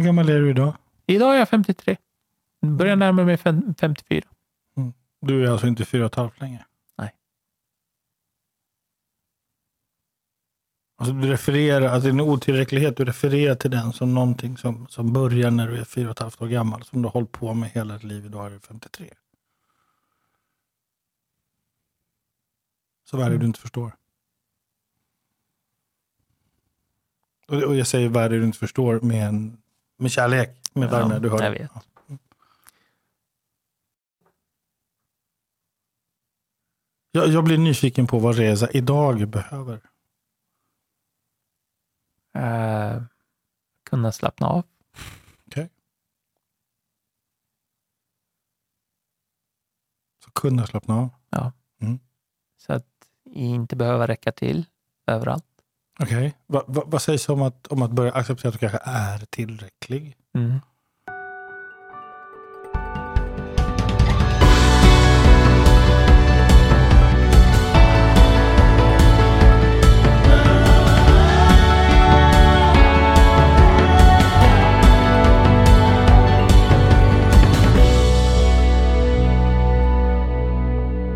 Hur gammal är du idag? Idag är jag 53. Börjar närma mig fem- 54. Du är alltså inte fyra och ett halvt längre? Nej. Alltså du refererar, alltså din otillräcklighet, du refererar till den som någonting som, som börjar när du är fyra och ett halvt år gammal, som du har hållit på med hela ditt liv, idag är du 53. Så vad är det du inte förstår? Och, och jag säger vad är det du inte förstår med, en, med kärlek, med värme. Du hör. jag vet. Jag, jag blir nyfiken på vad Reza idag behöver. Eh, kunna slappna av. Så kunna slappna av. Så att inte behöva räcka till överallt. Okej. Va, va, vad sägs om att, om att börja acceptera att du kanske är tillräcklig? Mm.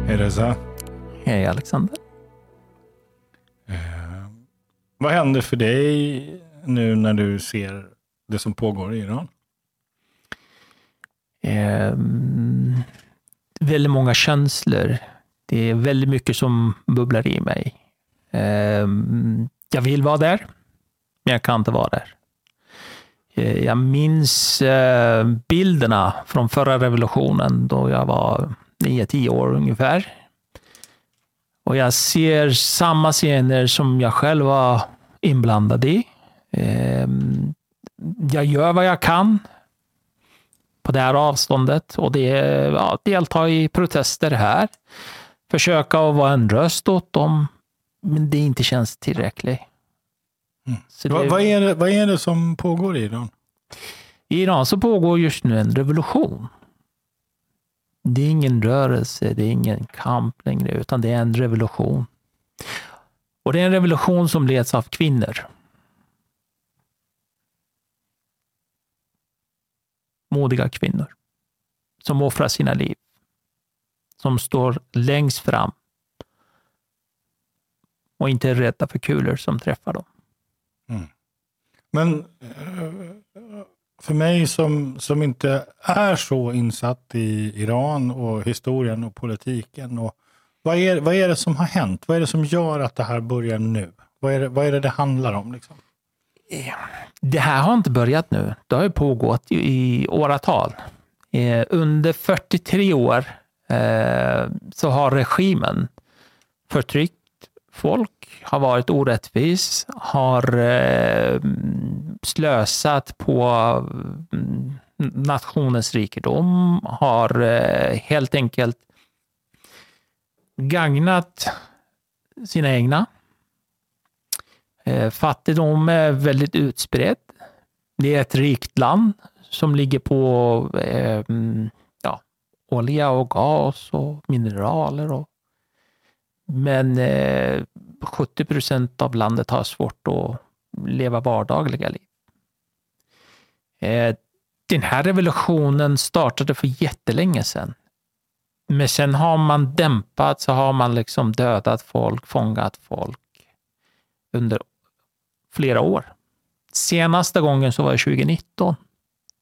Hej Reza. Hej Alexander. Vad händer för dig nu när du ser det som pågår i Iran? Eh, väldigt många känslor. Det är väldigt mycket som bubblar i mig. Eh, jag vill vara där, men jag kan inte vara där. Eh, Jag minns eh, bilderna från förra revolutionen då jag var 9-10 år ungefär. Och jag ser samma scener som jag själv var inblandad i. Ehm, Jag gör vad jag kan på det här avståndet och det ja, delta i protester här. Försöka att vara en röst åt dem, men det inte känns tillräckligt. Mm. Det, vad, är det, vad är det som pågår i Iran? I Iran så pågår just nu en revolution. Det är ingen rörelse, det är ingen kamp längre, utan det är en revolution. Och det är en revolution som leds av kvinnor. Modiga kvinnor. Som offrar sina liv. Som står längst fram. Och inte är rädda för kulor som träffar dem. Mm. Men eh, för mig som, som inte är så insatt i Iran och historien och politiken. Och vad, är, vad är det som har hänt? Vad är det som gör att det här börjar nu? Vad är det vad är det, det handlar om? Liksom? Eh, det här har inte börjat nu. Det har ju pågått i i åratal. Eh, Under 43 år eh, så har regimen förtryckt folk, har varit orättvis, har eh, slösat på mm, nationens rikedom, har eh, helt enkelt gagnat sina egna. Eh, Fattigdom är väldigt utspridd. Det är ett rikt land som ligger på eh, mm, ja, olja och gas och mineraler. Och, men eh, 70 procent av landet har svårt att leva vardagliga liv. Eh, den här revolutionen startade för jättelänge sedan. Men sen har man dämpat, så har man liksom dödat folk, fångat folk under flera år. Senaste gången så var det 2019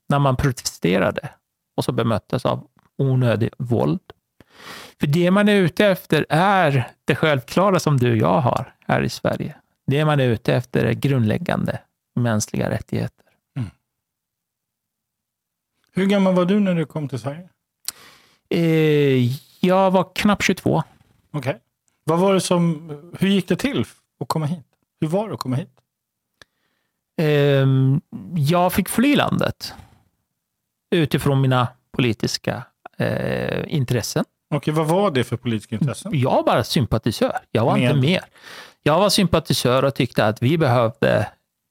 när man protesterade och så bemöttes av onödig våld. För det man är ute efter är det självklara som du och jag har här i Sverige. Det man är ute efter är grundläggande mänskliga rättigheter. Hur gammal var du när du kom till Sverige? Eh, jag var knappt 22. Okej. Vad var det som, hur gick det till att komma hit? Hur var det att komma hit? Ehm, jag fick fly landet utifrån mina politiska eh, intressen. Okej, vad var det för politiska intressen? Jag var bara sympatisör. Jag var inte Med? mer. Jag var sympatisör och tyckte att vi behövde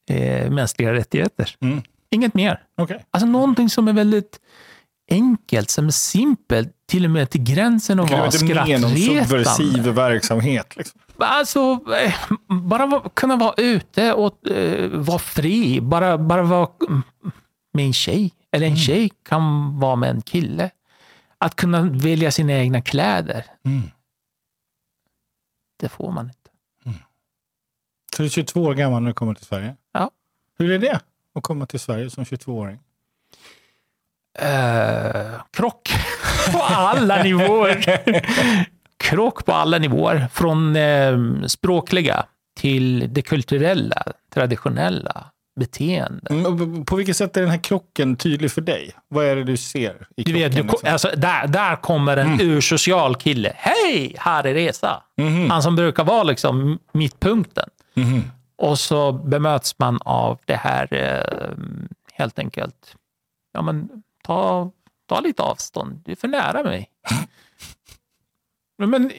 eh, mänskliga rättigheter. Mm. Inget mer. Okej. Alltså någonting som är väldigt enkelt, som är simpelt, till och med till gränsen att vara någon subversiv skrattretande. verksamhet. Liksom. Alltså, eh, bara kunna vara ute och eh, vara fri. Bara, bara vara, mm, med en tjej. Eller en tjej kan vara med en kille. Att kunna välja sina egna kläder, Mm. det får man inte. Så du är 22 år gammal när du kommer till Sverige? Ja. Hur är det att komma till Sverige som 22-åring? Eh, krock på alla nivåer. krock på alla nivåer. Från eh, språkliga till det kulturella, traditionella beteendet. Mm, På vilket sätt är den här krocken tydlig för dig? Vad är det du ser i Du vet, du, liksom? alltså, där, där kommer en ursocial kille. Hej, här är Resa. Mhm. Han som brukar vara liksom mittpunkten. Mhm. Och så bemöts man av det här eh, helt enkelt. Ja, men ta, ta lite avstånd. Du är för nära mig. Men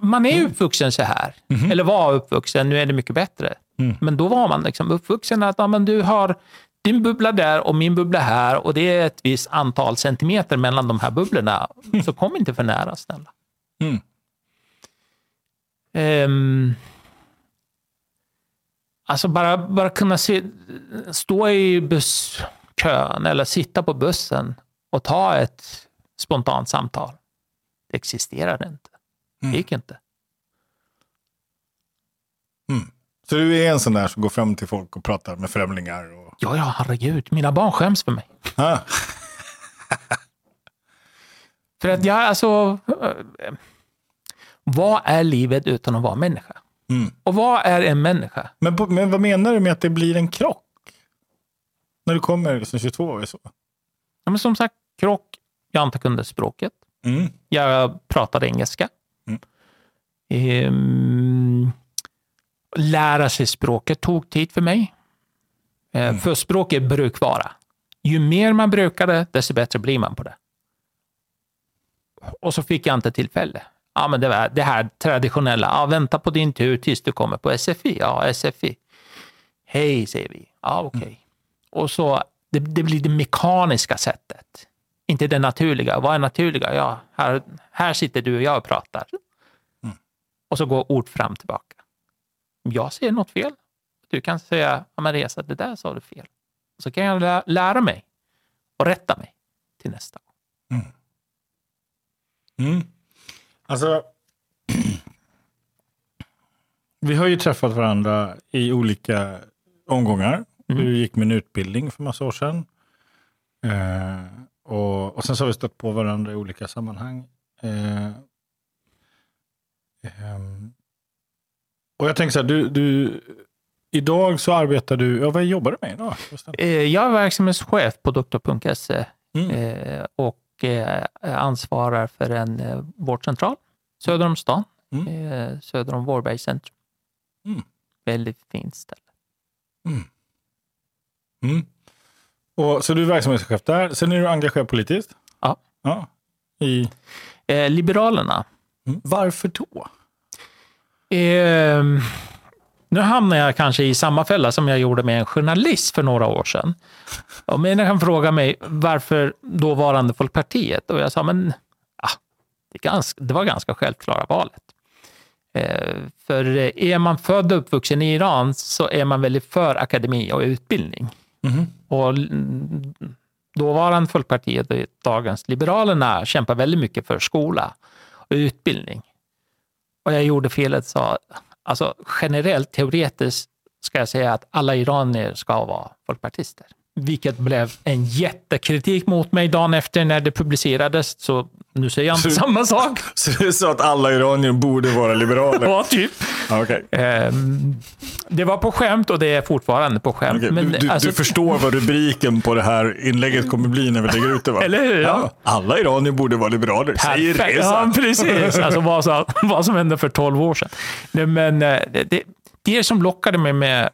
man är ju uppvuxen så här. Eller var uppvuxen. Nu är det mycket bättre. Mm. Men då var man liksom uppvuxen att ja, men du har din bubbla där och min bubbla här och det är ett visst antal centimeter mellan de här bubblorna. Så kom inte för nära, snälla. Mm. Ehm, alltså bara, bara kunna se, stå i busskön eller sitta på bussen och ta ett spontant samtal. Det existerade inte. Det gick inte. Så du är en sån där som går fram till folk och pratar med främlingar? Och... Ja, ja, herregud. Mina barn skäms för mig. Ah. För att jag, alltså... eh, Vad är livet utan att vara människa? Mm. Och vad är en människa? Men, på, men vad menar du med att det blir en krock? När du kommer som 22 år? Så. Ja, men som sagt, krock. Jag inte kunde språket. Mm. Jag pratade engelska. Mm. Ehm, lära sig språket tog tid för mig. Eh, För språk är brukvara. Ju mer man brukar det, desto bättre blir man på det. Och så fick jag inte tillfälle. Ja, men det, var det här traditionella. Ja, vänta på din tur tills du kommer på SFI. Ja, SFI. Hej, säger vi. Ja, okej. Och så, det, det blir det mekaniska sättet. Inte det naturliga. Vad är naturliga? Ja, här, här sitter du och jag och pratar. Och så går ord fram och tillbaka. Jag ser något fel. Du kan säga, ja men det där sa du fel. Och så kan jag lä- lära mig och rätta mig till nästa gång. Mm. Alltså, vi har ju träffat varandra i olika omgångar. Mm. Du gick min utbildning för massa år sedan. Eh, och, och sen så har vi stött på varandra i olika sammanhang. Eh, ehm, och jag tänker så här, du, du, idag så arbetar du, ja, vad jobbar du med idag? Eh, Jag är verksamhetschef på doktor.se Mm. eh, och eh, ansvarar för en vårdcentral söder om stan, Mm. söder om Vårberg centrum. Mm. Väldigt fint ställe. Mm. Och, så du är verksamhetschef där. Sen är du engagerad politiskt? Ja. ja. I, Eh, Liberalerna. mm. Varför då? Eh, nu hamnar jag kanske i samma fälla som jag gjorde med en journalist för några år sedan. Och människan frågar mig varför dåvarande Folkpartiet? Och jag sa, men ah, det, ganska, det var ganska självklara valet. Eh, för är man född och uppvuxen i Iran så är man väldigt för akademi och utbildning. Mhm. Och mm, dåvarande Folkpartiet och dagens Liberalerna kämpar väldigt mycket för skola och utbildning. Och jag gjorde felet sa, alltså generellt teoretiskt ska jag säga att alla iranier ska vara folkpartister. Vilket blev en jättekritik mot mig dagen efter när det publicerades. Så nu säger jag inte Så- samma sak. Så är så att alla iranier borde vara liberaler? Ja, typ. Ja, okej. Det var på skämt och det är fortfarande på skämt. Okej, Men du, alltså- du förstår vad rubriken på det här inlägget kommer bli när vi lägger ut det va? Eller hur? Ja. Alla iranier borde vara liberaler, säger. Reza. Ja, precis. Alltså vad, som, vad som hände för 12 år sedan. Nej, men eh, det, det, som lockade mig med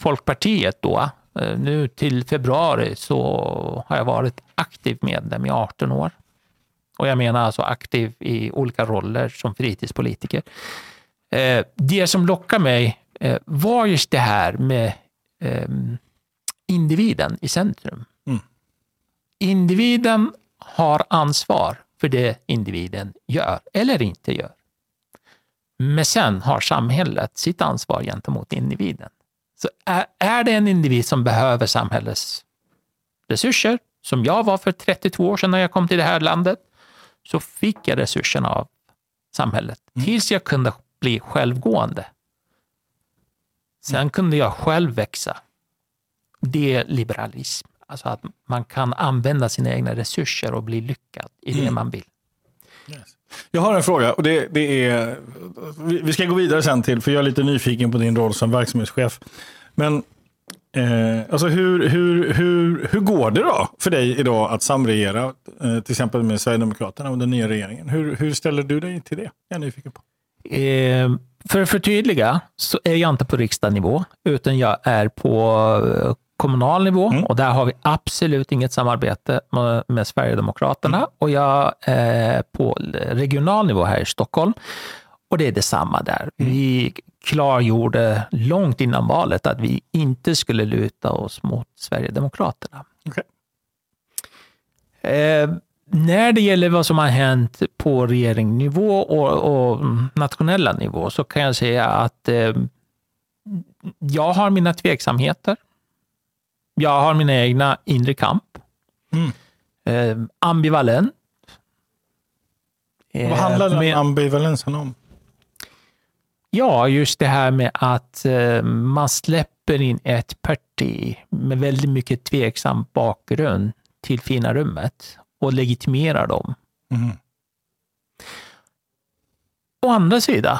Folkpartiet då, eh, nu till februari så har jag varit aktiv medlem i 18 år. Och jag menar alltså aktiv i olika roller som fritidspolitiker. Eh, Det som lockade mig var just det här med eh, individen i centrum. Mm. Individen har ansvar för det individen gör eller inte gör. Men sen har samhället sitt ansvar gentemot individen. Så är, är det en individ som behöver samhällets resurser, som jag var för 32 år sedan när jag kom till det här landet, så fick jag resurserna av samhället. Tills jag kunde bli självgående. Sen kunde jag själv växa. Det är liberalism. Alltså att man kan använda sina egna resurser och bli lyckad i det man vill. Yes. Jag har en fråga och det, det är, vi vi ska gå vidare sen till, för jag är lite nyfiken på din roll som verksamhetschef. Men eh, alltså hur, hur, hur, hur går det då för dig idag att samregera eh, till exempel med Sverigedemokraterna och den nya regeringen? Hur, hur ställer du dig till det? Jag är nyfiken på. Eh, för att förtydliga så är jag inte på riksdagsnivå, utan jag är på eh, kommunal nivå och där har vi absolut inget samarbete med, med Sverigedemokraterna och jag är på regional nivå här i Stockholm och det är detsamma där. Vi klargjorde långt innan valet att vi inte skulle luta oss mot Sverigedemokraterna. Okej. Eh, när det gäller vad som har hänt på regeringsnivå och, och nationella nivå så kan jag säga att eh, jag har mina tveksamheter. Jag har mina egna inre kamp. Mm. Eh, ambivalent. Eh, Vad handlar den med- ambivalensen om? Ja, just det här med att eh, man släpper in ett parti med väldigt mycket tveksam bakgrund till fina rummet och legitimerar dem. Mm. Å andra sidan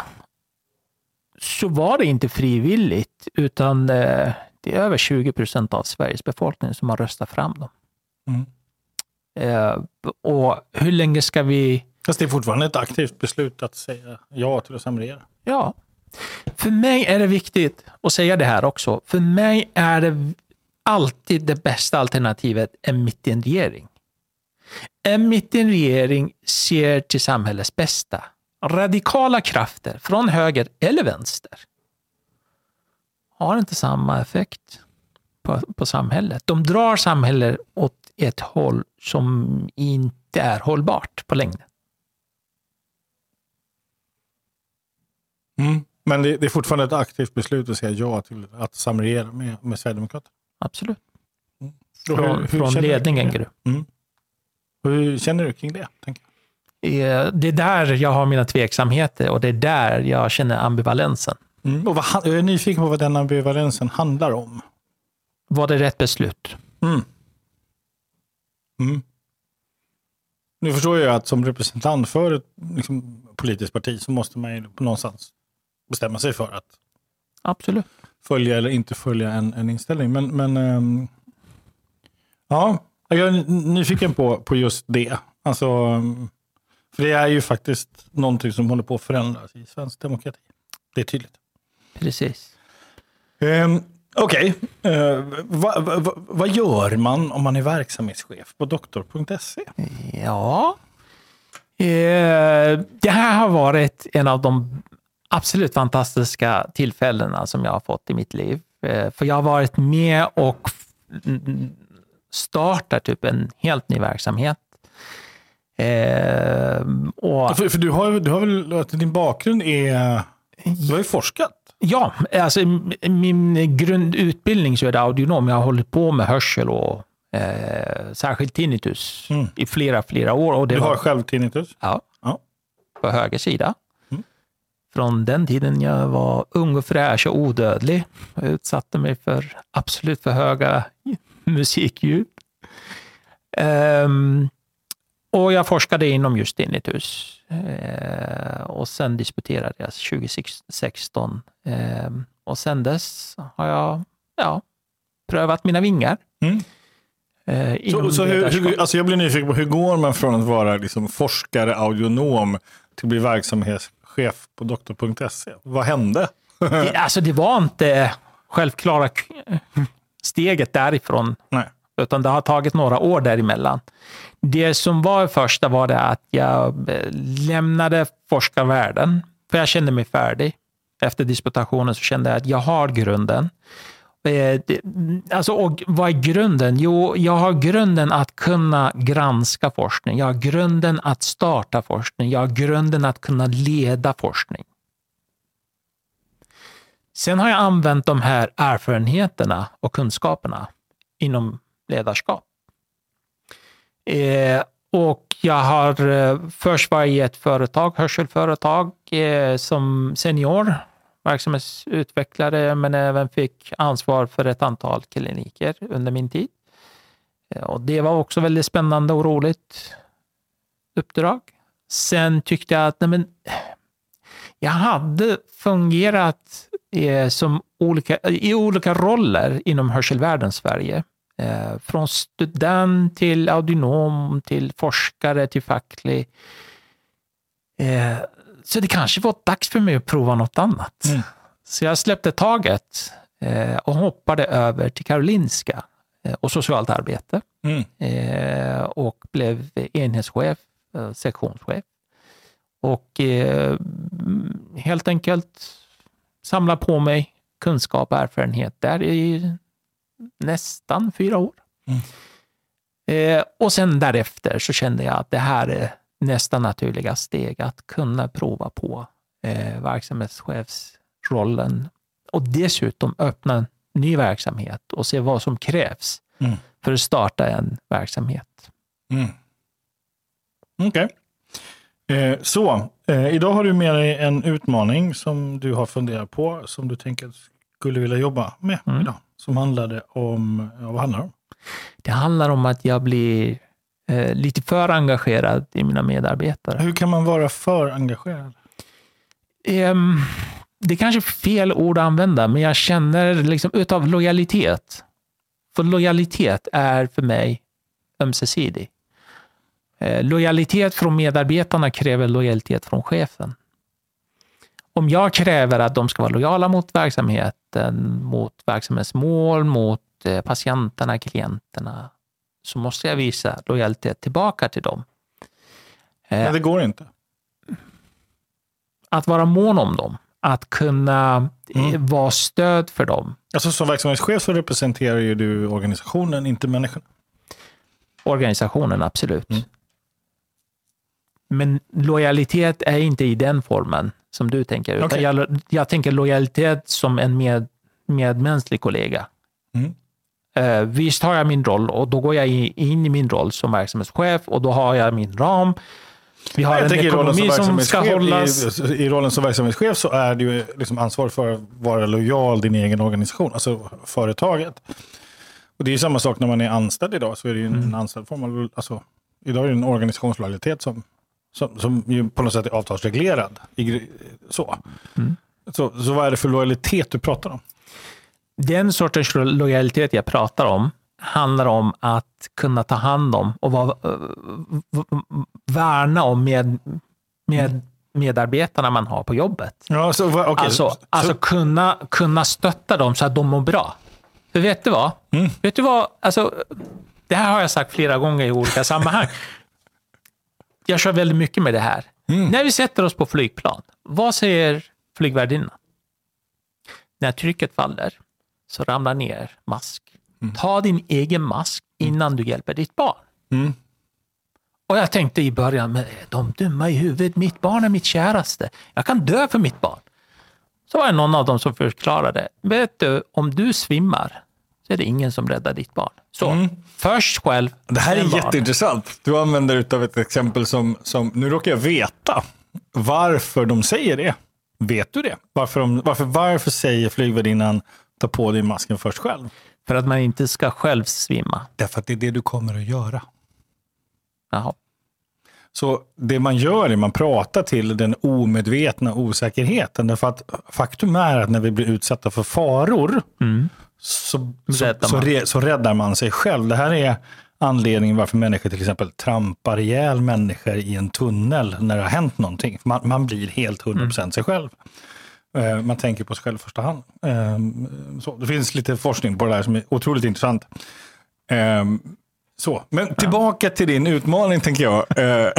så var det inte frivilligt, utan eh, det är över 20 procent av Sveriges befolkning som har röstat fram dem. Mm. Eh, och hur länge ska vi... Fast det är fortfarande ett aktivt beslut att säga ja till att samregera. Ja. För mig är det viktigt att säga det här också. För mig är det alltid det bästa alternativet en mittenregering. En mittenregering ser till samhällets bästa. Radikala krafter från höger eller vänster har inte samma effekt på, på samhället. De drar samhället åt ett håll som inte är hållbart på längden. Mm. Men det, det är fortfarande ett aktivt beslut att säga ja till att samregera med, med Sverigedemokraterna. Absolut. Och Från, från känner du ledningen. det? Mm. Hur känner du kring det? Tänker jag? Eh, Det är där jag har mina tveksamheter och det är där jag känner ambivalensen. Mm. Och vad, jag är nyfiken på vad den ambivalensen handlar om. Var det rätt beslut? Mm. Mm. Nu förstår jag att som representant för ett liksom, politiskt parti så måste man ju någonstans bestämma sig för att Absolut. följa eller inte följa en, en inställning. Men, men ehm, ja, jag är ny- nyfiken på, på just det. Alltså, för det är ju faktiskt någonting som håller på att förändras i svensk demokrati. Det är tydligt. Precis. Um, Okej, Eh, vad va, va, gör man om man är verksamhetschef på doktor.se? Ja. Eh, Det här har varit en av de absolut fantastiska tillfällena som jag har fått i mitt liv. Eh, För jag har varit med och startat typ en helt ny verksamhet. Eh, Och För, för du, har, du har väl, din bakgrund är, du har ju forskat. Ja, alltså min grundutbildning så är det audionom. Jag har hållit på med hörsel och eh, särskilt tinnitus Mm. i flera, flera år. Och det Du var har själv tinnitus. ja, Ja. på höger sida. Mm. Från den tiden jag var ung och fräsch och odödlig. Jag utsatte mig för absolut för höga musikljud. Ehm, och jag forskade inom just tinnitus. Eh, och sen disputerade jag 2016. Ehm, och sen dess har jag ja, prövat mina vingar. Mm. Eh, Så, så hur, hur, alltså jag blir nyfiken på hur går man från att vara liksom forskare, audionom till att bli verksamhetschef på doktor.se? Vad hände? Det, alltså det var inte självklara steget därifrån, Nej. utan det har tagit några år däremellan. Det som var första var det att jag eh, lämnade forskarvärlden, för jag kände mig färdig. Efter disputationen så kände jag att jag har grunden. Eh, det- Alltså, och vad är grunden? Jo, jag har grunden att kunna granska forskning. Jag har grunden att starta forskning. Jag har grunden att kunna leda forskning. Sen har jag använt de här erfarenheterna och kunskaperna inom ledarskap. Eh, och jag har eh, först varit i ett företag, hörselföretag, eh, som senior verksamhetsutvecklare, men även fick ansvar för ett antal kliniker under min tid. Eh, och det var också väldigt spännande och roligt uppdrag. Sen tyckte jag att nej men, jag hade fungerat eh, som olika, i olika roller inom hörselvärlden Sverige. Eh, från student till audionom, till forskare, till facklig. Eh, så det kanske var dags för mig att prova något annat. Mm. Så jag släppte taget eh, och hoppade över till Karolinska eh, och socialt arbete Mm. eh, och blev enhetschef, sektionschef. Och eh, helt enkelt samla på mig kunskap och erfarenhet där i nästan fyra år. Mm. Eh, och sen därefter så kände jag att det här är nästa naturliga steg, att kunna prova på eh, verksamhetschefsrollen och dessutom öppna en ny verksamhet och se vad som krävs Mm. för att starta en verksamhet. Mm. Okej. Eh, så, eh, idag har du med dig en utmaning som du har funderat på, som du tänker att skulle vilja jobba med Mm. idag. Som handlade om, ja, vad handlar det om? Det handlar om att jag blir eh, lite för engagerad i mina medarbetare. Hur kan man vara för engagerad? Ehm, det är kanske är fel ord att använda, men jag känner liksom utav lojalitet. För lojalitet är för mig ömsesidig. Eh, lojalitet från medarbetarna kräver lojalitet från chefen. Om jag kräver att de ska vara lojala mot verksamheten, mot verksamhetsmål, mot eh, patienterna, klienterna, så måste jag visa lojalitet tillbaka till dem. Eh, Nej, det går inte. att vara mån om dem, att kunna Mm. vara stöd för dem. Alltså, som verksamhetschef så representerar ju du organisationen, inte människan. Organisationen, absolut. Mm. Men lojalitet är inte i den formen som du tänker. Utan Okej. jag, jag tänker lojalitet som en med, medmänsklig kollega. Mm. Eh, visst har jag min roll och då går jag in i min roll som verksamhetschef och då har jag min ram. Vi har Jag en ekonomi som ska verksamhetschef- hållas. I, I rollen som verksamhetschef så är du liksom ansvarig för att vara lojal din egen organisation, alltså företaget. Och Det är ju samma sak när man är anställd idag, så är det ju en, Mm. en anställd form alltså, idag är det en organisationslojalitet som, som, som ju på något sätt är avtalsreglerad. I, så. Mm. Så, så vad är det för lojalitet du pratar om? Den sortens lojalitet jag pratar om handlar om att kunna ta hand om och vara, eh, värna om med, med medarbetarna man har på jobbet. Ja, så, va- okej, Alltså, så- alltså kunna, kunna stötta dem så att de mår bra. För vet du vad? Mm. Vet du vad? Alltså, det här har jag sagt flera gånger i olika sammanhang. Jag kör väldigt mycket med det här. Mm. När vi sätter oss på flygplan, vad säger flygvärdinnan? När trycket faller så ramlar ner mask. Ta din egen mask innan du hjälper ditt barn. Mm. Och jag tänkte i början, men de dumma i huvudet? Mitt barn är mitt käraste. Jag kan dö för mitt barn. Så var det någon av dem som förklarade, vet du, om du svimmar så är det ingen som räddar ditt barn. Så, Mm. först själv, Det här är barn. jätteintressant. Du använder utav ett exempel som, som, nu råkar jag veta varför de säger det. Vet du det? Varför, de, varför, varför säger flygvärdinnan ta på dig masken först själv? För att man inte ska själv svimma. Därför att det är det du kommer att göra. Jaha. Så det man gör är man pratar till den omedvetna osäkerheten. Därför att faktum är att när vi blir utsatta för faror Mm. Så, så, Räddar så, re, så räddar man sig själv. Det här är anledningen varför människor till exempel trampar ihjäl människor i en tunnel när det har hänt någonting. Man, man blir helt 100% sig själv. Eh, Man tänker på sig själv i första hand. Eh, Så, det finns lite forskning på det där som är otroligt intressant. Så, men tillbaka till din utmaning tänker jag. Eh,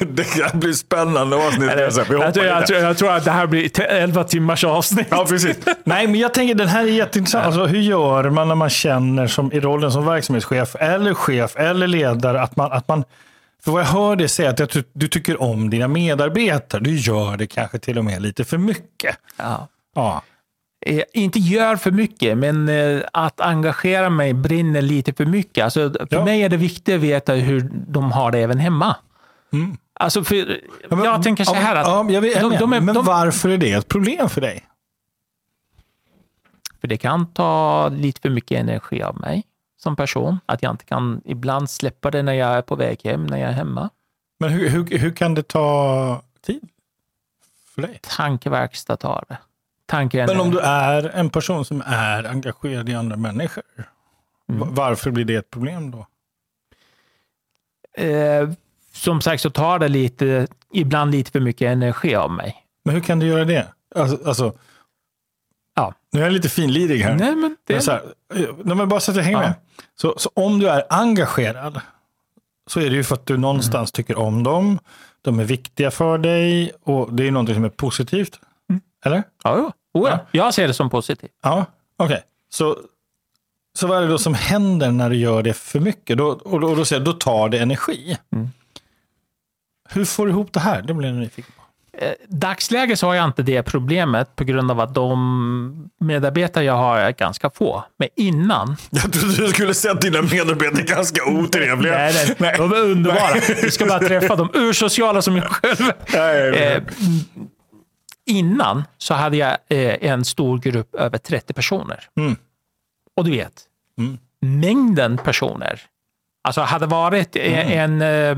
Det kan bli spännande avsnitt. Vi hoppar jag, tror- jag, tror- jag tror att det här blir ett 11 timmars avsnitt. Ja, precis. Nej, men jag tänker den här är jätteintressant. Alltså, hur gör man när man känner som i rollen som verksamhetschef eller chef eller ledare att man, att man för vad jag hör dig säga att ty- du tycker om dina medarbetare. Du gör det kanske till och med lite för mycket. Ja. Ja. Eh, inte gör för mycket, men eh, att engagera mig brinner lite för mycket. Alltså, för Ja. mig är det viktigt att veta hur de har det även hemma. Mm. Alltså, för, Ja, men- jag tänker så här att Ja, jag vet, de- de är- men de- varför är det ett problem för dig? för det kan ta lite för mycket energi av mig som person. Att jag inte kan ibland släppa det när jag är på väg hem, när jag är hemma. Men hur, hur, hur kan det ta tid för dig? Tankeverkstad tar det. Tanke Men om du är en person som är engagerad i andra människor, Mm. va- varför blir det ett problem då? eh, som sagt så tar det lite, ibland lite för mycket energi av mig. Men hur kan du göra det? Alltså, alltså Ja. Nu är jag lite finlirig här. Nej, men det, Men så här, eh, nej, men bara så att jag hänger Ja. med. Så, så om du är engagerad så är det ju för att du någonstans tycker om dem. De är viktiga för dig och det är någonting som är positivt. Eller? ja. Oh, ja. Jag ser det som positivt. Ja, okej. Så, så vad är det då som händer när du gör det för mycket? Då, och då, och då, säger jag, då tar det energi. Mm. Hur får du ihop det här? Det blir jag nyfiken på. Eh, Dagsläget så har jag inte det problemet på grund av att de medarbetare jag har är ganska få. Men innan, Jag trodde du skulle säga att dina medarbetare är ganska otrevliga. nej, nej, de är underbara. Vi ska bara träffa dem, ursociala som jag själv. Nej, nej. Innan så hade jag eh, en stor grupp över 30 personer. Mm. Och du vet, Mm. mängden personer. Alltså hade varit eh, en eh,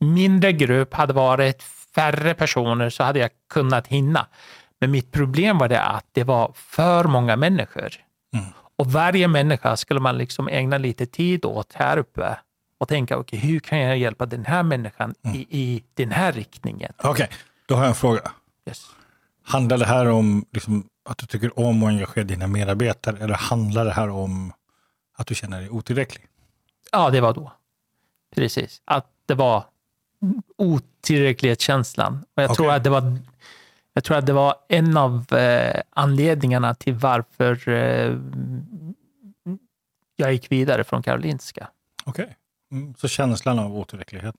mindre grupp, hade varit färre personer så hade jag kunnat hinna. Men mitt problem var det att det var för många människor. Mm. Och varje människa skulle man liksom ägna lite tid åt här uppe och tänka, okej, hur kan jag hjälpa den här människan Mm. i, i den här riktningen? Okej, då har jag en fråga. Yes. Handlar det här om liksom, att du tycker om att engagera dina medarbetare eller handlar det här om att du känner dig otillräcklig? Ja, det var då. Precis. Att det var otillräcklighetskänslan. Och jag, tror Okej. att det var, jag tror att det var en av eh, anledningarna till varför eh, jag gick vidare från Karolinska. Okej. Mm, så känslan av otillräcklighet.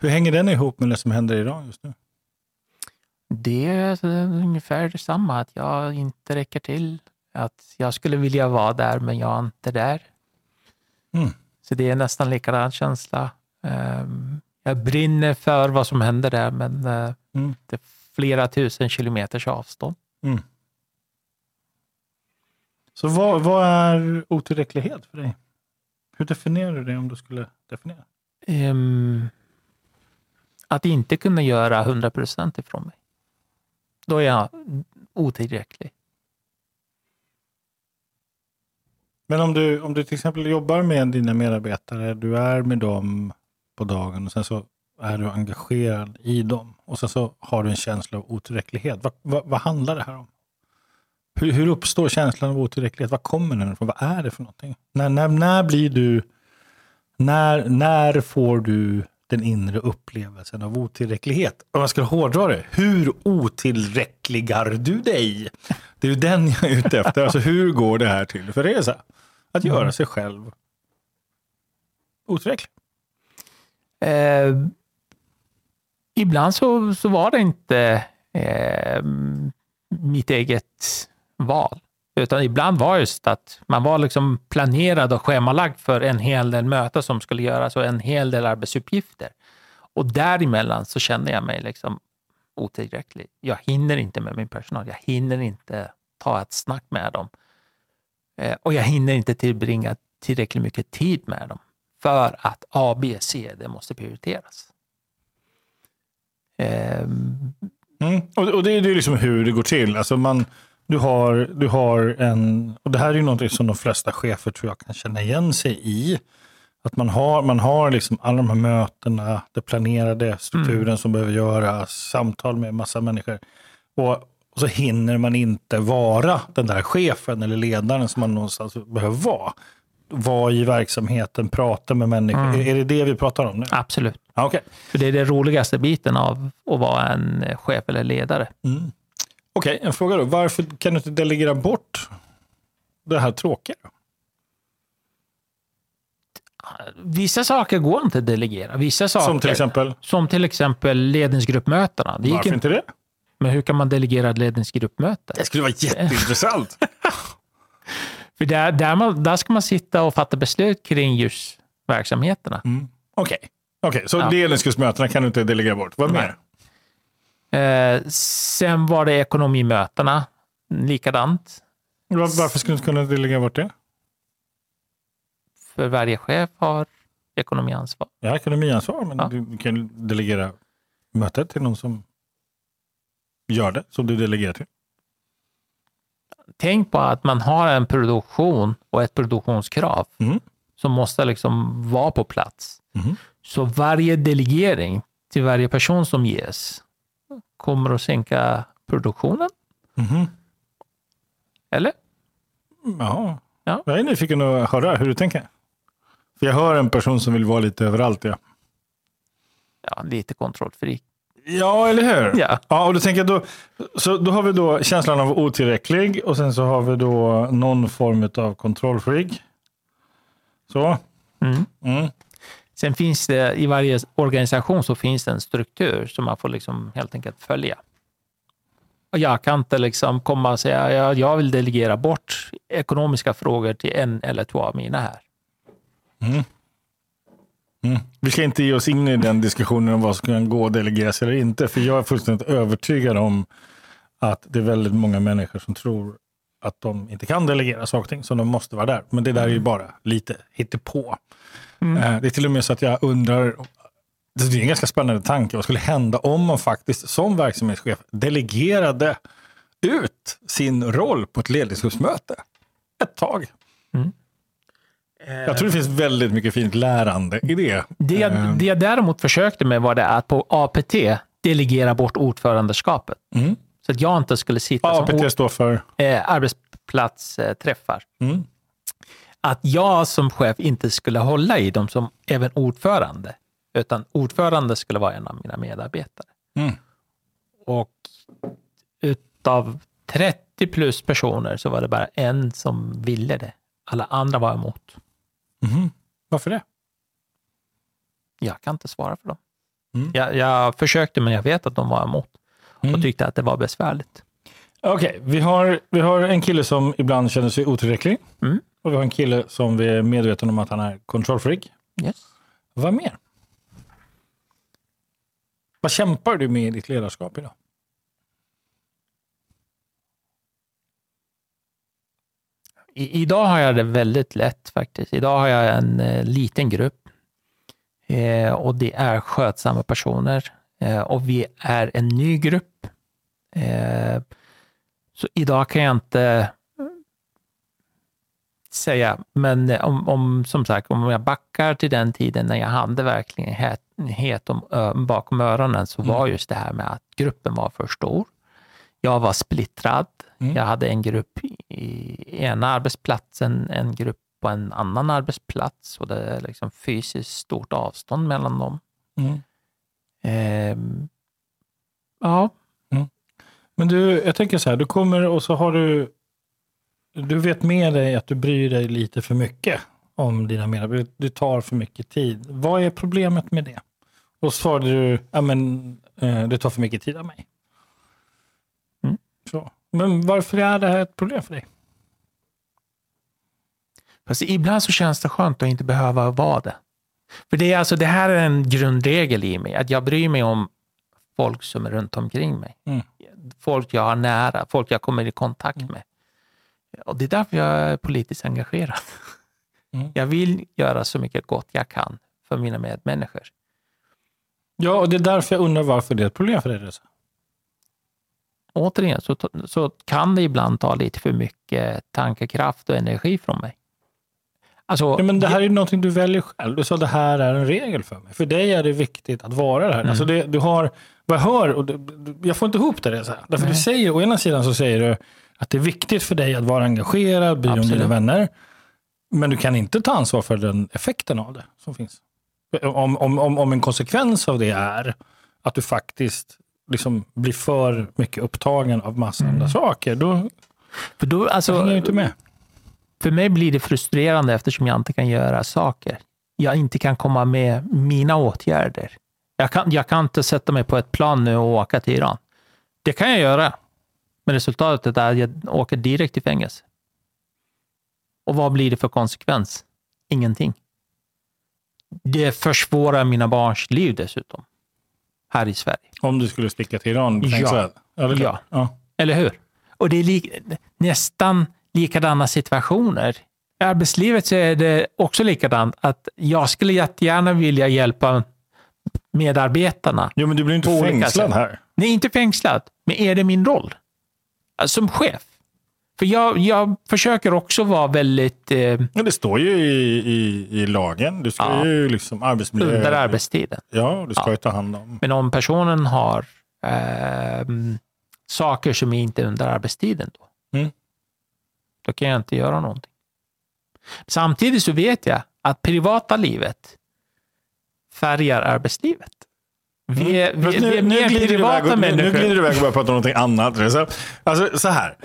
Hur hänger den ihop med det som händer idag just nu? Det är ungefär detsamma, att jag inte räcker till. Att jag skulle vilja vara där, men jag är inte där. Mm. Så det är nästan likadan känsla. Ehm, Jag brinner för vad som händer där, men eh, Mm. det är flera tusen kilometers avstånd. Mm. Så vad, vad är otillräcklighet för dig? Hur definierar du det om du skulle definiera? Ehm, Att inte kunna göra 100 procent ifrån mig. Då är jag otillräcklig. Men om du, om du till exempel jobbar med dina medarbetare, du är med dem på dagen och sen så är du engagerad i dem och sen så har du en känsla av otillräcklighet. Vad, vad, vad handlar det här om? Hur, hur uppstår känslan av otillräcklighet? Vad kommer den ifrån? Vad är det för någonting? När, när, när blir du, när, när får du den inre upplevelsen av otillräcklighet? Om jag ska hårdra det, hur otillräckligar du dig? Det är ju den jag är ute efter. Alltså hur går det här till? För det är så här, att göra sig själv otillräcklig. Eh, ibland så, så var det inte eh, mitt eget val. Utan ibland var just att man var liksom planerad och schemalagd för en hel del möten som skulle göras och en hel del arbetsuppgifter. Och däremellan så kände jag mig liksom otillräcklig. Jag hinner inte med min personal. Jag hinner inte ta ett snack med dem. Eh, och jag hinner inte tillbringa tillräckligt mycket tid med dem för att A, B, C, det måste prioriteras. Ehm. Mm. Och, och det är ju liksom hur det går till. Alltså man, du, har, du har en, och det här är ju något som de flesta chefer tror jag kan känna igen sig i. Att man har, man har liksom alla de här mötena, det planerade, strukturen som behöver göras, samtal med massa människor. Och, och så hinner man inte vara den där chefen eller ledaren som man någonstans behöver vara. Vara i verksamheten, prata med människor. Mm. Är, är det det vi pratar om nu? absolut. Okej. För det är den roligaste biten av att vara en chef eller ledare. Mm. Okej, en fråga då. Varför kan du inte delegera bort det här tråkiga? Vissa saker går inte att delegera. Vissa saker, Som till exempel, som till exempel ledningsgruppmötena. Det varför inte, det? Men hur kan man delegera ett ledningsgruppmöte? Det skulle vara jätteintressant. För där, där, man, där ska man sitta och fatta beslut kring just verksamheterna. Mm. Okej, okay. okay. så Ja. ledningsgruppsmötena kan du inte delegera bort. Vad mer? Eh, sen var det ekonomimötena, likadant. Var, varför skulle du inte kunna delegera bort det? För varje chef har ekonomiansvar. Har ekonomiansvar, men Ja. du kan delegera mötet till någon som gör det, som du delegerar till. Tänk på att man har en produktion och ett produktionskrav Mm. som måste liksom vara på plats. Mhm. Så varje delegering till varje person som ges kommer att sänka produktionen, Mhm. eller? Ja. Ja. Jag är nyfiken att höra hur du tänker. För jag hör en person som vill vara lite överallt. Ja, Ja, lite kontrollfri. ja eller hur? Ja. Ja, och då tänker jag då, så då har vi då känslan av otillräcklig och sen så har vi då någon form av kontrollfreak. Så. Mm. Mm. Sen finns det i varje organisation så finns det en struktur som man får liksom helt enkelt följa. Och jag kan inte liksom komma och säga att jag vill delegera bort ekonomiska frågor till en eller två av mina här. Mm. Mm. Vi ska inte ge oss in i den diskussionen om vad som kan gå att delegeras eller inte. För jag är fullständigt övertygad om att det är väldigt många människor som tror att de inte kan delegera saker och ting, så de måste vara där. Men det där är ju bara lite hittepå. Mm. Eh, Det är till och med så att jag undrar, det är en ganska spännande tanke, vad skulle hända om man faktiskt som verksamhetschef delegerade ut sin roll på ett ledningsgruppsmöte ett tag? Jag tror det finns väldigt mycket fint lärande i det. Det, jag- Eh, det jag däremot försökte med var det att på APT delegera bort ordförandeskapet. Mm. Så att jag inte skulle sitta som APT står för? eh, arbetsplatsträffar. Mm. Att jag som chef inte skulle hålla i dem som även ordförande. Utan ordförande skulle vara en av mina medarbetare. Mm. Och utav 30 plus personer så var det bara en som ville det. Alla andra var emot. Mhm. Varför det? Jag kan inte svara för dem. Mm. Jag, jag försökte, men jag vet att de var emot och Mm. tyckte att det var besvärligt. Okej, vi, har, vi har en kille som ibland känner sig otillräcklig. Mm. Och vi har en kille som vi är medvetna om att han är kontrollfreak. Yes. Vad mer? Vad kämpar du med i ditt ledarskap idag? I, idag har jag det väldigt lätt faktiskt. Idag har jag en eh, liten grupp eh, och det är skötsamma personer eh, och vi är en ny grupp. Eh, så idag kan jag inte säga, men eh, om, om som sagt, om jag backar till den tiden när jag hade verkligen het, het om, ö, bakom öronen så var just det här med att gruppen var för stor. Jag var splittrad. Mm. Jag hade en grupp i ena arbetsplatsen, en grupp på en annan arbetsplats och det är liksom fysiskt stort avstånd mellan dem. Mm. Ehm, ja, Men du, jag tänker så här, du kommer och så har du, du vet med dig att du bryr dig lite för mycket om dina medarbetare. Du tar för mycket tid. Vad är problemet med det? Och svarade du, ja men eh, du tar för mycket tid av mig. Mm. Så. Men varför är det här ett problem för dig? Fast ibland så känns det skönt att inte behöva vara det. För det, är alltså, det här är en grundregel i mig, att jag bryr mig om folk som är runt omkring mig. Mm. Folk jag har nära, folk jag kommer i kontakt med. Och Det är därför jag är politiskt engagerad. Mm. Jag vill göra så mycket gott jag kan för mina medmänniskor. Ja, och det är därför jag undrar varför det är ett problem för dig. Reza. Återigen så, så kan det ibland ta lite för mycket tankekraft och energi från mig. Alltså, Ja, men det här är ju någonting du väljer själv. Du sa det här är en regel för mig. För dig är det viktigt att vara det här. Mm. Alltså det, du har, vad jag hör, och det, jag får inte ihop det. Reza. Därför du säger, å ena sidan så säger du att det är viktigt för dig att vara engagerad, bry om dina vänner. Men du kan inte ta ansvar för den effekten av det som finns. Om, om, om, om en konsekvens av det är att du faktiskt liksom blir för mycket upptagen av massa Mm. andra saker, då för, då, alltså, hänger jag inte med. för mig blir det frustrerande eftersom jag inte kan göra saker. Jag inte kan komma med mina åtgärder. Jag kan, jag kan inte sätta mig på ett plan nu och åka till Iran. Det kan jag göra. Men resultatet är att jag åker direkt till fängelse. Och vad blir det för konsekvens? Ingenting. Det försvårar mina barns liv dessutom. Här i Sverige. Om du skulle sticka till Iran? Ja. fängslat? Ja, ja. Eller hur? Och det är li nästan likadana situationer. I arbetslivet så är det också likadant. Att jag skulle jättegärna vilja hjälpa medarbetarna. Jo, men du blir inte fängslad här. Nej, inte fängslad. Men är det min roll? Alltså, Som chef. För jag, jag försöker också vara väldigt eh, Ja, det står ju i, i, i lagen. Du ska Ja. ju liksom arbetsmiljö... under arbetstiden. Ja, du ska Ja. ju ta hand om. Men om personen har ehm, saker som inte är under arbetstiden, då, Mm. då kan jag inte göra någonting. Samtidigt så vet jag att privata livet färgar arbetslivet. Vi är, vi, Fast vi är mer du privata iväg, nu, nu människor. glider du iväg och börjar prata om någonting annat. Så, alltså, så här.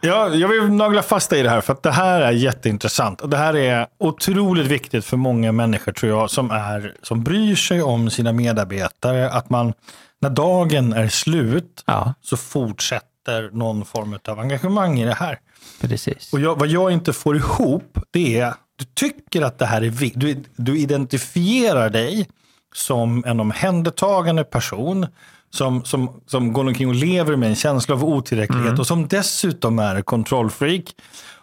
Jag, jag vill nagla fast dig i det här för att det här är jätteintressant. Och det här är otroligt viktigt för många människor tror jag som, är, som bryr sig om sina medarbetare. Att man, när dagen är slut Ja, så fortsätter någon form av engagemang i det här. precis. Och jag, vad jag inte får ihop, det är du tycker att det här är viktigt. Du, du identifierar dig som en omhändertagande person som, som, som går omkring och lever med en känsla av otillräcklighet och som dessutom är kontrollfreak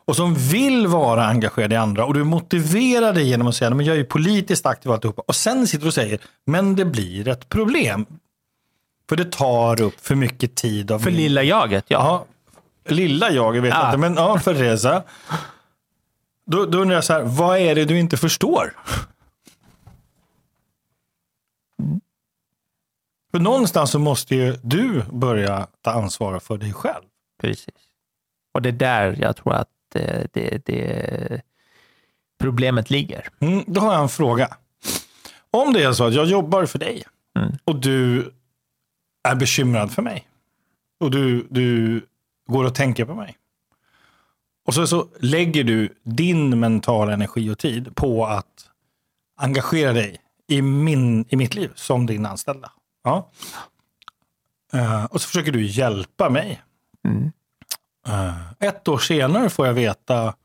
och som vill vara engagerad i andra och du motiverar dig genom att säga men jag är politiskt aktiv och alltihopa. Och sen sitter du och säger men det blir ett problem. För det tar upp för mycket tid av För min- lilla jaget, ja. Ja, lilla jag, jag vet Ja. inte. Men ja, för Reza. Då, då undrar jag så här, vad är det du inte förstår? För någonstans så måste ju du börja ta ansvar för dig själv. Precis. Och det är där jag tror att eh, det, det problemet ligger. Mm, då har jag en fråga. Om det är så att jag jobbar för dig Mm. och du är bekymrad för mig och du, du går och tänker på mig. Och så, så lägger du din mentala energi och tid på att engagera dig i, min, i mitt liv som din anställda. Ja. Eh, och så försöker du hjälpa mig. Mm. Eh, ett år senare får jag veta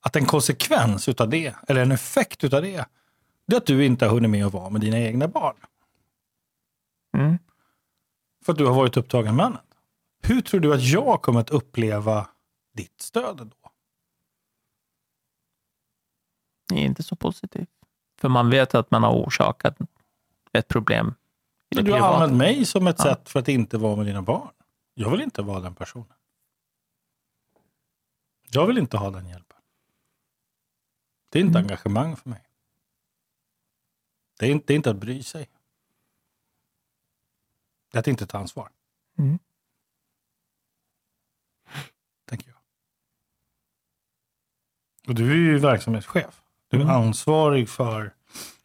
att en konsekvens utav det, eller en effekt utav det, det är att du inte har hunnit med att vara med dina egna barn. Mm. För att du har varit upptagen med annat. Hur tror du att jag kommer att uppleva ditt stöd då? Det är inte så positivt. För man vet att man har orsakat ett problem. det Du har privata. använt mig som ett Ja. sätt för att inte vara med dina barn. Jag vill inte vara den personen. Jag vill inte ha den hjälpen. Det är inte Mm. engagemang för mig. Det är inte, det är inte att bry sig. Det är att inte ta ansvar. Mm. Tänker jag. Och du är ju verksamhetschef. Du är Mm. ansvarig för,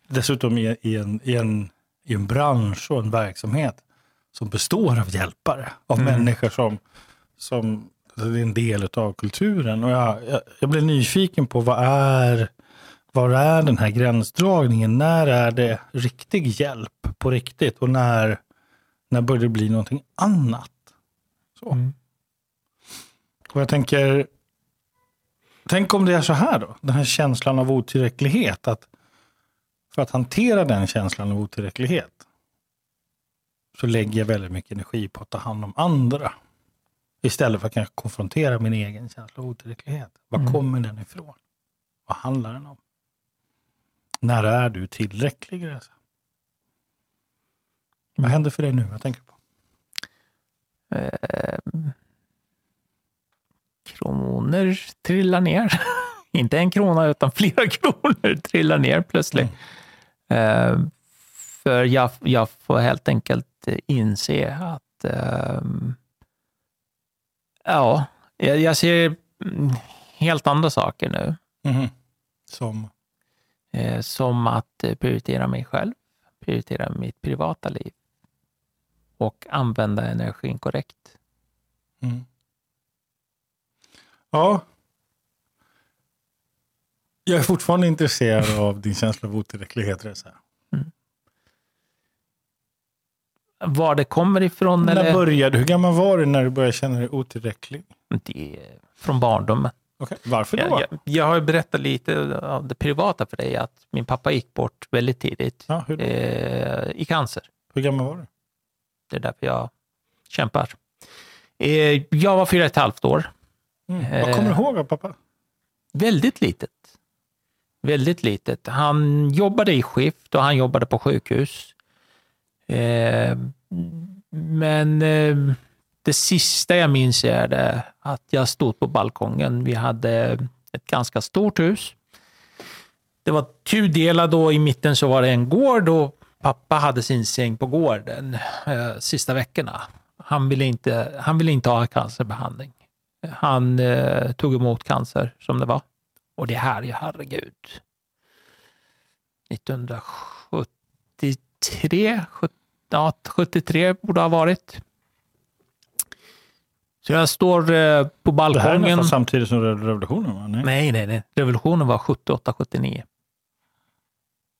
dessutom i, i, en, i, en, i en bransch och en verksamhet som består av hjälpare, av Mm. människor som, som det är en del av kulturen. Och jag, jag, jag blir nyfiken på vad är, var är den här gränsdragningen? När är det riktig hjälp på riktigt och när, när börjar det bli någonting annat? Så. Mm. Och jag tänker, tänk om det är så här då, den här känslan av otillräcklighet. Att för att hantera den känslan av otillräcklighet så lägger jag väldigt mycket energi på att ta hand om andra. Istället för att kanske konfrontera min egen känsla av otillräcklighet. Var Mm. kommer den ifrån? Vad handlar den om? När är du tillräcklig? Reza? Vad Mm. händer för dig nu? Vad tänker du på? Eh, kronor trillar ner. Inte en krona, utan flera kronor trillar ner plötsligt. Eh, för jag, jag får helt enkelt eh, inse att ehm, ja, jag, ser mm, helt andra saker nu. Mhm. Som? Eh, som att eh, prioritera mig själv, prioritera mitt privata liv och använda energin korrekt. Mm. Ja. Jag är fortfarande intresserad av din känsla av otillräcklighet. Reza. Mm. Var det kommer ifrån? När Eller? började, hur gammal var du när du började känna dig otillräcklig? Det är från barndomen. Okay. Varför då? Jag, jag, jag har berättat lite av det privata för dig, att min pappa gick bort väldigt tidigt Ja, eh, i cancer. hur gammal var du? Det är därför jag kämpar. Eh, jag var fyra och ett halvt år. Mm. Vad kommer du ihåg av pappa? Väldigt litet. Väldigt litet. Han jobbade i skift och han jobbade på sjukhus. Eh, men eh, det sista jag minns är det att jag stod på balkongen. Vi hade ett ganska stort hus. Det var tudelat då. I mitten så var det en gård och pappa hade sin säng på gården eh, sista veckorna. Han ville inte, han ville inte ha cancerbehandling. Han eh, tog emot cancer som det var. Och det här, ja herregud. 1973, 70, ja, 73 borde ha varit. Så jag står eh, på Det här är balkongen. nästan samtidigt som revolutionen va? Nej. Nej, nej, nej. Revolutionen var 78, 79.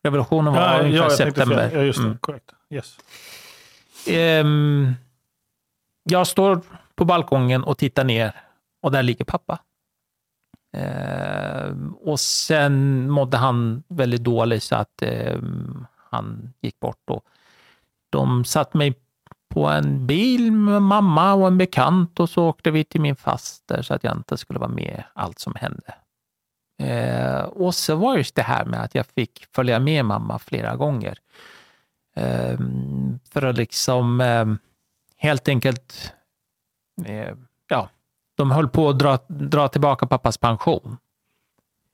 Revolutionen var Ja, ungefär ja, september. Ja, just det. Mm. Korrekt. Yes. Ehm, jag står på balkongen och tittar ner och där ligger pappa. Eh, och sen mådde han väldigt dåligt så att eh, han gick bort. Och de satte mig på en bil med mamma och en bekant och så åkte vi till min faster så att jag inte skulle vara med allt som hände. Eh, och så var just det här med att jag fick följa med mamma flera gånger. Eh, för att liksom eh, helt enkelt, eh, ja, de höll på att dra, dra tillbaka pappas pension.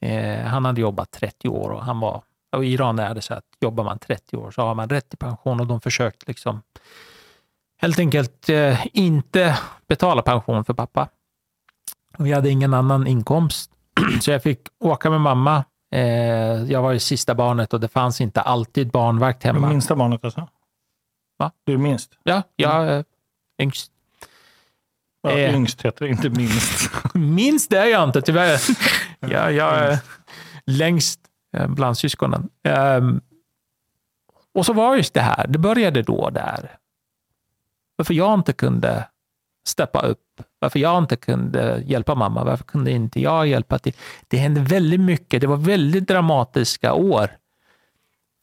Eh, han hade jobbat 30 år och han var, och i Iran är det så att jobbar man 30 år så har man rätt till pension och de försökte liksom helt enkelt eh, inte betala pension för pappa. Och vi hade ingen annan inkomst, så jag fick åka med mamma. Eh, jag var ju sista barnet och det fanns inte alltid barnvakt Det hemma. minsta barnet alltså? Va? Du är minst? Ja, jag är yngst. Ja, Eh. Yngst heter det, inte minst. Minst det är jag inte, tyvärr. jag, jag är längst eh, bland syskonen. Ehm, och så var just det här, det började då där. Varför jag inte kunde steppa upp, varför jag inte kunde hjälpa mamma, varför kunde inte jag hjälpa till? Det hände väldigt mycket, det var väldigt dramatiska år.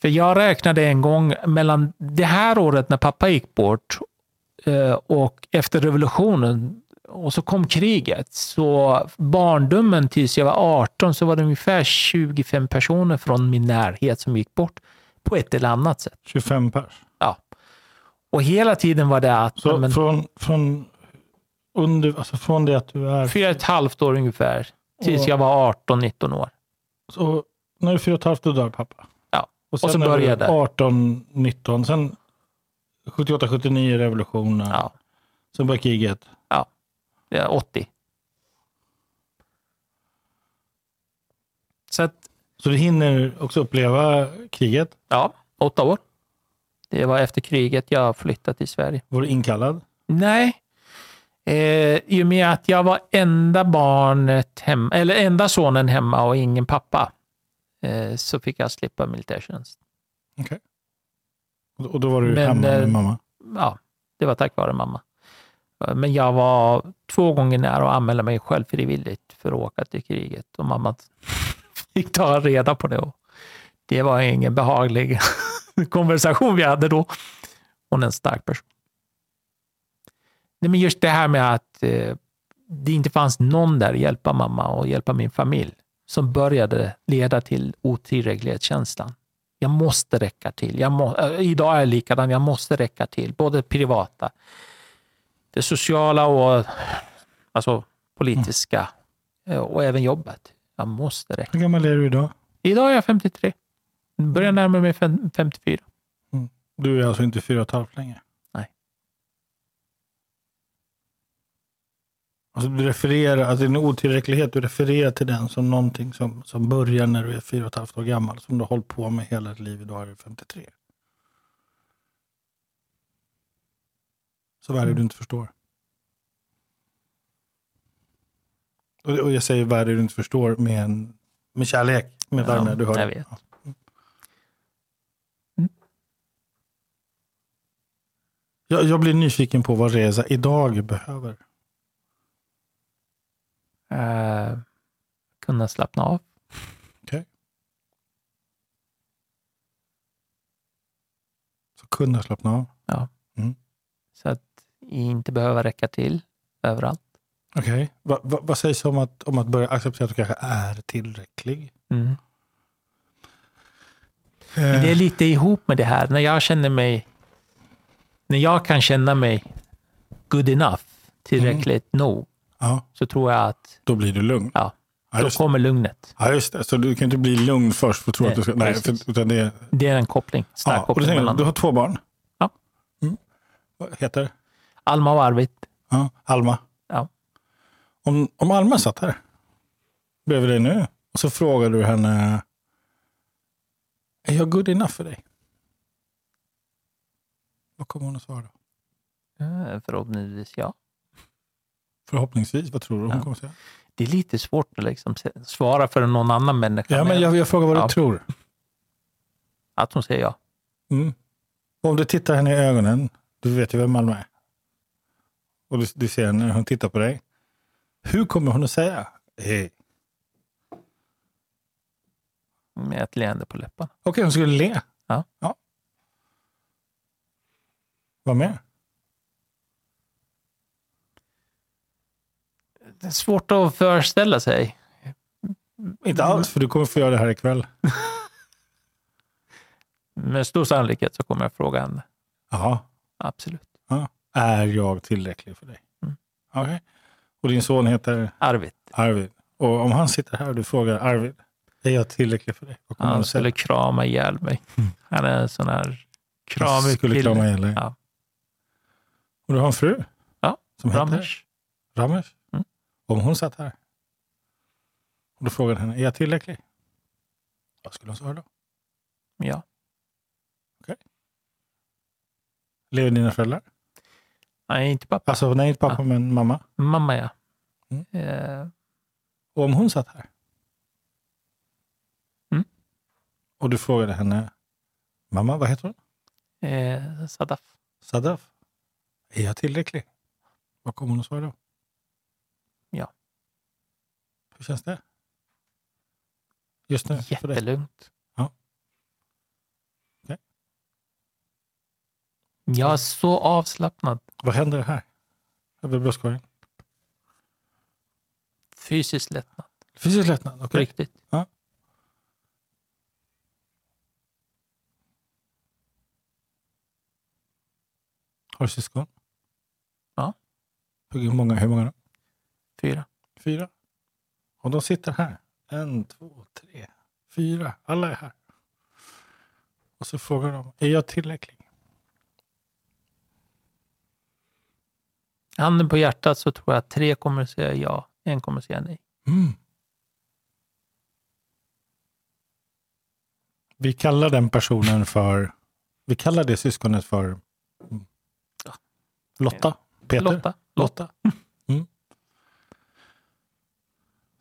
För jag räknade en gång mellan det här året när pappa gick bort och efter revolutionen och så kom kriget. Så barndomen tills jag var 18 så var det ungefär 25 personer från min närhet som gick bort på ett eller annat sätt. 25 pers. Ja. Och hela tiden var det att Så men, från, från, under, alltså från det att du är... fyra och ett halvt år ungefär tills Och- jag var 18-19 år. Så när du är fyra och ett halvt, då dör pappa. Ja. Och sen Och är började. 18, 19, sen 78, 79 revolutionen. Ja, Sen börjar kriget. det är 80. Så att, Så du hinner också uppleva kriget. ja, åtta år. Det var efter kriget jag flyttade till Sverige. Var du inkallad? Nej. Eh, I och med att jag var enda barnet hemma, eller enda sonen hemma och ingen pappa, eh, så fick jag slippa militärtjänst. Och och då var du Men, hemma med eh, mamma? Ja, det var tack vare mamma. Eh, Men jag var två gånger nära att anmäla mig själv frivilligt för att åka till kriget och mamma fick ta reda på det. Och det var ingen behaglig konversation vi hade då. Hon är en stark person. Nej, men just det här med att eh, det inte fanns någon där att hjälpa mamma och hjälpa min familj som började leda till otillräcklighetskänslan. Jag måste räcka till. Jag må, äh, idag är jag likadan, jag måste räcka till. Både privata, det sociala och alltså, politiska eh, och även jobbet. Jag måste räcka. Hur gammal är du idag? Idag är jag 53. Börjar närma mig fem- 54. Du är alltså inte fyra och ett halvt längre? Alltså du refererar, alltså din otillräcklighet, du refererar till den som någonting som, som börjar när du är fyra och ett halvt år gammal, som du har hållit på med hela ditt liv, idag är du 53. Så vad är det du inte förstår? Och, och jag säger vad är det du inte förstår med, en, med kärlek, med värme. du hör. jag vet. Ja. Mm. Jag, jag blir nyfiken på vad Reza idag behöver. Eh, kunna slappna av. Så kunna slappna av. Så att inte behöva räcka till överallt. Okej. Va, va, vad sägs om att, om att börja acceptera att du kanske är tillräcklig? Mm. Eh, det är lite ihop med det här. När jag känner mig... När jag kan känna mig good enough, tillräckligt nog, ja, så tror jag att då blir du lugn. ja, Ja, då kommer lugnet. ja, just det. Så du kan inte bli lugn först för att tro att du ska... Nej, för, utan det är... Det är en koppling. Stark Ja, och du, koppling mellan du har två barn? Ja. Mm. Vad heter det? Alma och Arvid. Ja, Alma. Ja. Om, om Alma satt här bredvid dig nu och så frågar du henne Är jag good enough för dig? Vad kommer hon att svara då? Eh, Förhoppningsvis ja. Förhoppningsvis, vad tror du hon Ja. kommer säga? Det är lite svårt att liksom svara för någon annan människa. Ja, men jag, jag frågar vad Ja. du tror. Att hon säger ja. Mm. Om du tittar henne i ögonen, du vet ju vem Alma är. Och du, du ser när hon tittar på dig. Hur kommer hon att säga? Hej. Med ett leende på läpparna. Okej, hon skulle le. Ja. ja. Vad mer? Det är svårt att föreställa sig. Inte alls, för du kommer få göra det här ikväll. Med stor sannolikhet så kommer jag fråga henne. Jaha. Absolut. Ja. Är jag tillräcklig för dig? Mm. Okej. Och din son heter Arvid. Arvid. Och om han sitter här och du frågar Arvid, är jag tillräcklig för dig? Han Han att säga? skulle krama ihjäl mig. Han är en sån här kramig skulle kille. krama ihjäl dig. Ja. Och du har en fru? Ja, Som heter? Ramesh. Om hon satt här och du frågade henne, är jag tillräcklig? Vad skulle hon svara då? Ja. Lever dina föräldrar? Nej, inte pappa. Alltså, nej, inte pappa, men mamma. Mamma ja. Mm. Eh, Och om hon satt här Mm. och du frågade henne, mamma, vad heter hon? eh, Sadaf. Sadaf. Är jag tillräcklig? Vad kommer hon att svara då? Ja. Hur känns det? Just nu? Jättelugnt. Ja. Okej. Jag är så avslappnad. Vad händer här? Över bröstkorgen? Fysiskt lättnad. Fysisk lättnad? Okej. riktigt. Har du syskon? Ja. Hur många, hur många då? Fyra. Fyra. Och de sitter här. En, två, tre, fyra. Alla är här. Och så frågar de, är jag tillräcklig? Handen på hjärtat så tror jag att tre kommer att säga ja, en kommer att säga nej. Mm. Vi kallar den personen för, vi kallar det syskonet för mm, Lotta. Peter. Lotta. Lotta. Mm.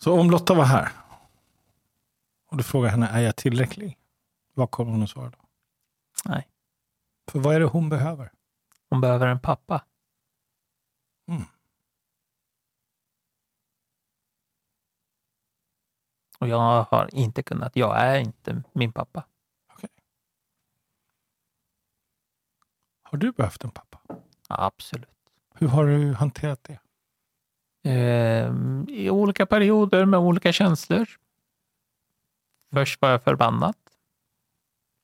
Så om Lotta var här och du frågar henne, är jag tillräcklig? Vad kommer hon att svara då? Nej. För vad är det hon behöver? Hon behöver en pappa. Mm. Och jag har inte kunnat. Jag är inte min pappa. Har du behövt en pappa? Absolut. Hur har du hanterat det? Ehm, I olika perioder med olika känslor. Först var jag förbannad.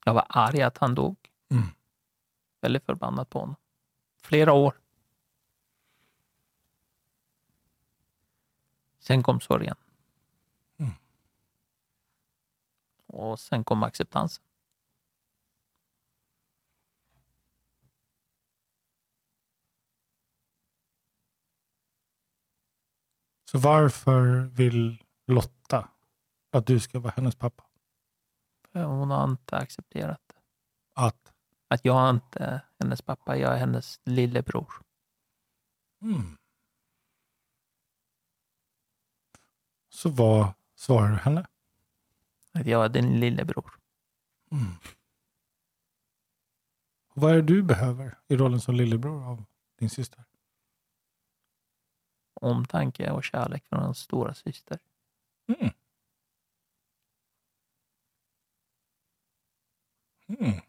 Jag var arg att han dog. Mm. Väldigt förbannad på honom. Flera år. Sen kom sorgen. Mm. Och sen kom acceptansen. Så varför vill Lotta att du ska vara hennes pappa? Hon har inte accepterat det. Att? Att jag inte är hennes pappa, jag är hennes lillebror. Mm. Så vad svarar du henne? Att jag är din lillebror. Mm. Vad är det du behöver i rollen som lillebror av din syster? Omtanke och kärlek från en stora syster. Mm. Mm.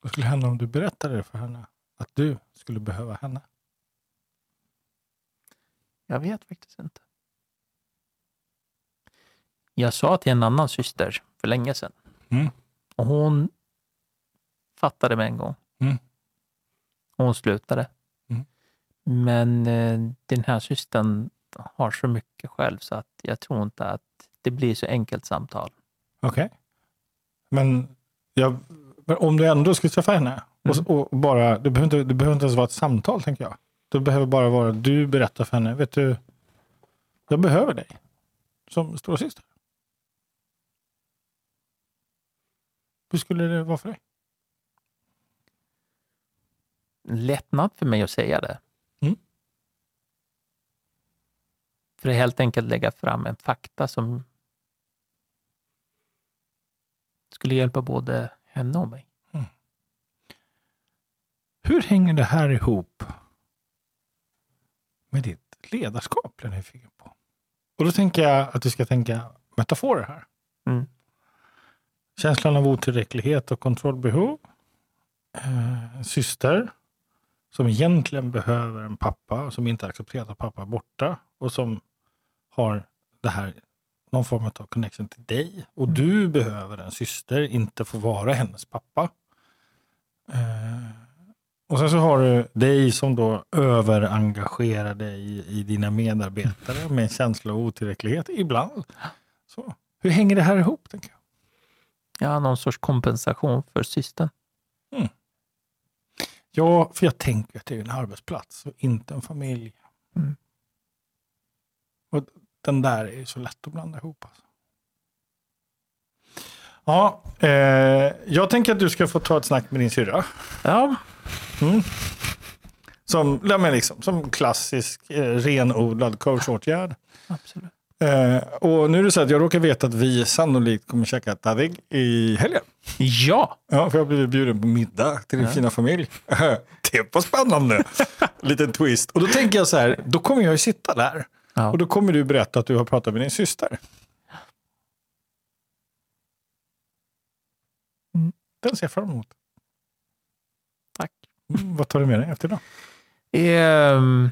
Vad skulle hända om du berättade det för henne? Att du skulle behöva henne? Jag vet faktiskt inte. Jag sa till en annan syster för länge sedan. Mm. Och hon fattade med en gång. Mm. Hon slutade. Men eh, den här systern har så mycket själv så att jag tror inte att det blir så enkelt samtal. Okej. Men, jag, om du ändå skulle träffa henne Mm. och, och bara, det behöver, inte, det behöver inte ens vara ett samtal tänker jag. Det behöver bara vara du berättar för henne, vet du, jag behöver dig som stora syster. Hur skulle det vara för dig? Lättnad för mig att säga det. Mm. För att helt enkelt lägga fram en fakta som skulle hjälpa både henne och mig. Hur hänger det här ihop med ditt ledarskap? jag nyfiken på. Och då tänker jag att vi ska tänka metaforer här. Mm. Känslan av otillräcklighet och kontrollbehov. Eh, en syster som egentligen behöver en pappa och som inte accepterar att pappa är borta och som har det här någon form av connection till dig. Och du behöver en syster, inte få vara hennes pappa. Eh, och sen så har du dig som då överengagerar dig i, i dina medarbetare med en känsla av otillräcklighet ibland. Så. Hur hänger det här ihop? Tänker jag? Ja, någon sorts kompensation för systern. Ja, för jag tänker att det är en arbetsplats och inte en familj. Mm. Och den där är så lätt att blanda ihop. Alltså. Ja, eh, jag tänker att du ska få ta ett snack med din syrra. Ja, Mm. Som, ja, men liksom, som klassisk eh, renodlad coachåtgärd. absolut. Eh, och nu är det så att jag råkar veta att vi sannolikt kommer käka tadig i helgen. Ja, Ja, för jag har blivit bjuden på middag till din Ja. fina familj. det var spännande. Liten twist. Och då tänker jag så här, då kommer jag ju sitta där. Ja. Och då kommer du berätta att du har pratat med din syster. Mm. Den ser jag fram emot. tack. Mm, vad tar du med dig efter då? Ehm,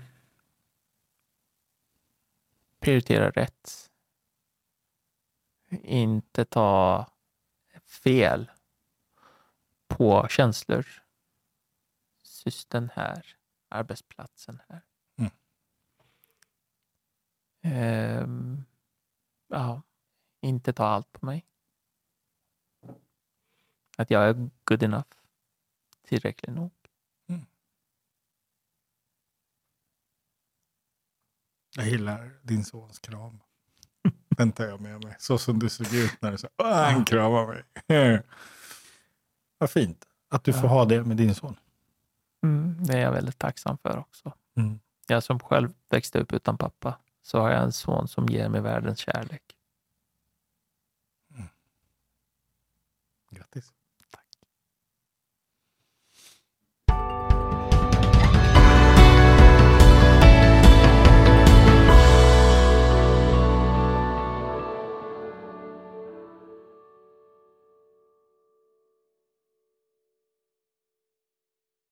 prioritera rätt. Inte ta fel på känslor. Systern här, arbetsplatsen här. Mm. Ehm, ja, inte ta allt på mig. Att jag är good enough. Tillräckligt nog. Jag gillar din sons kram. Den tar jag med mig. Så som du såg ut när du sa "Åh, han kramar mig. Vad fint att du får ha det med din son. Mm, det är jag väldigt tacksam för också. Mm. Jag som själv växte upp utan pappa, så har jag en son som ger mig världens kärlek. Mm. Grattis.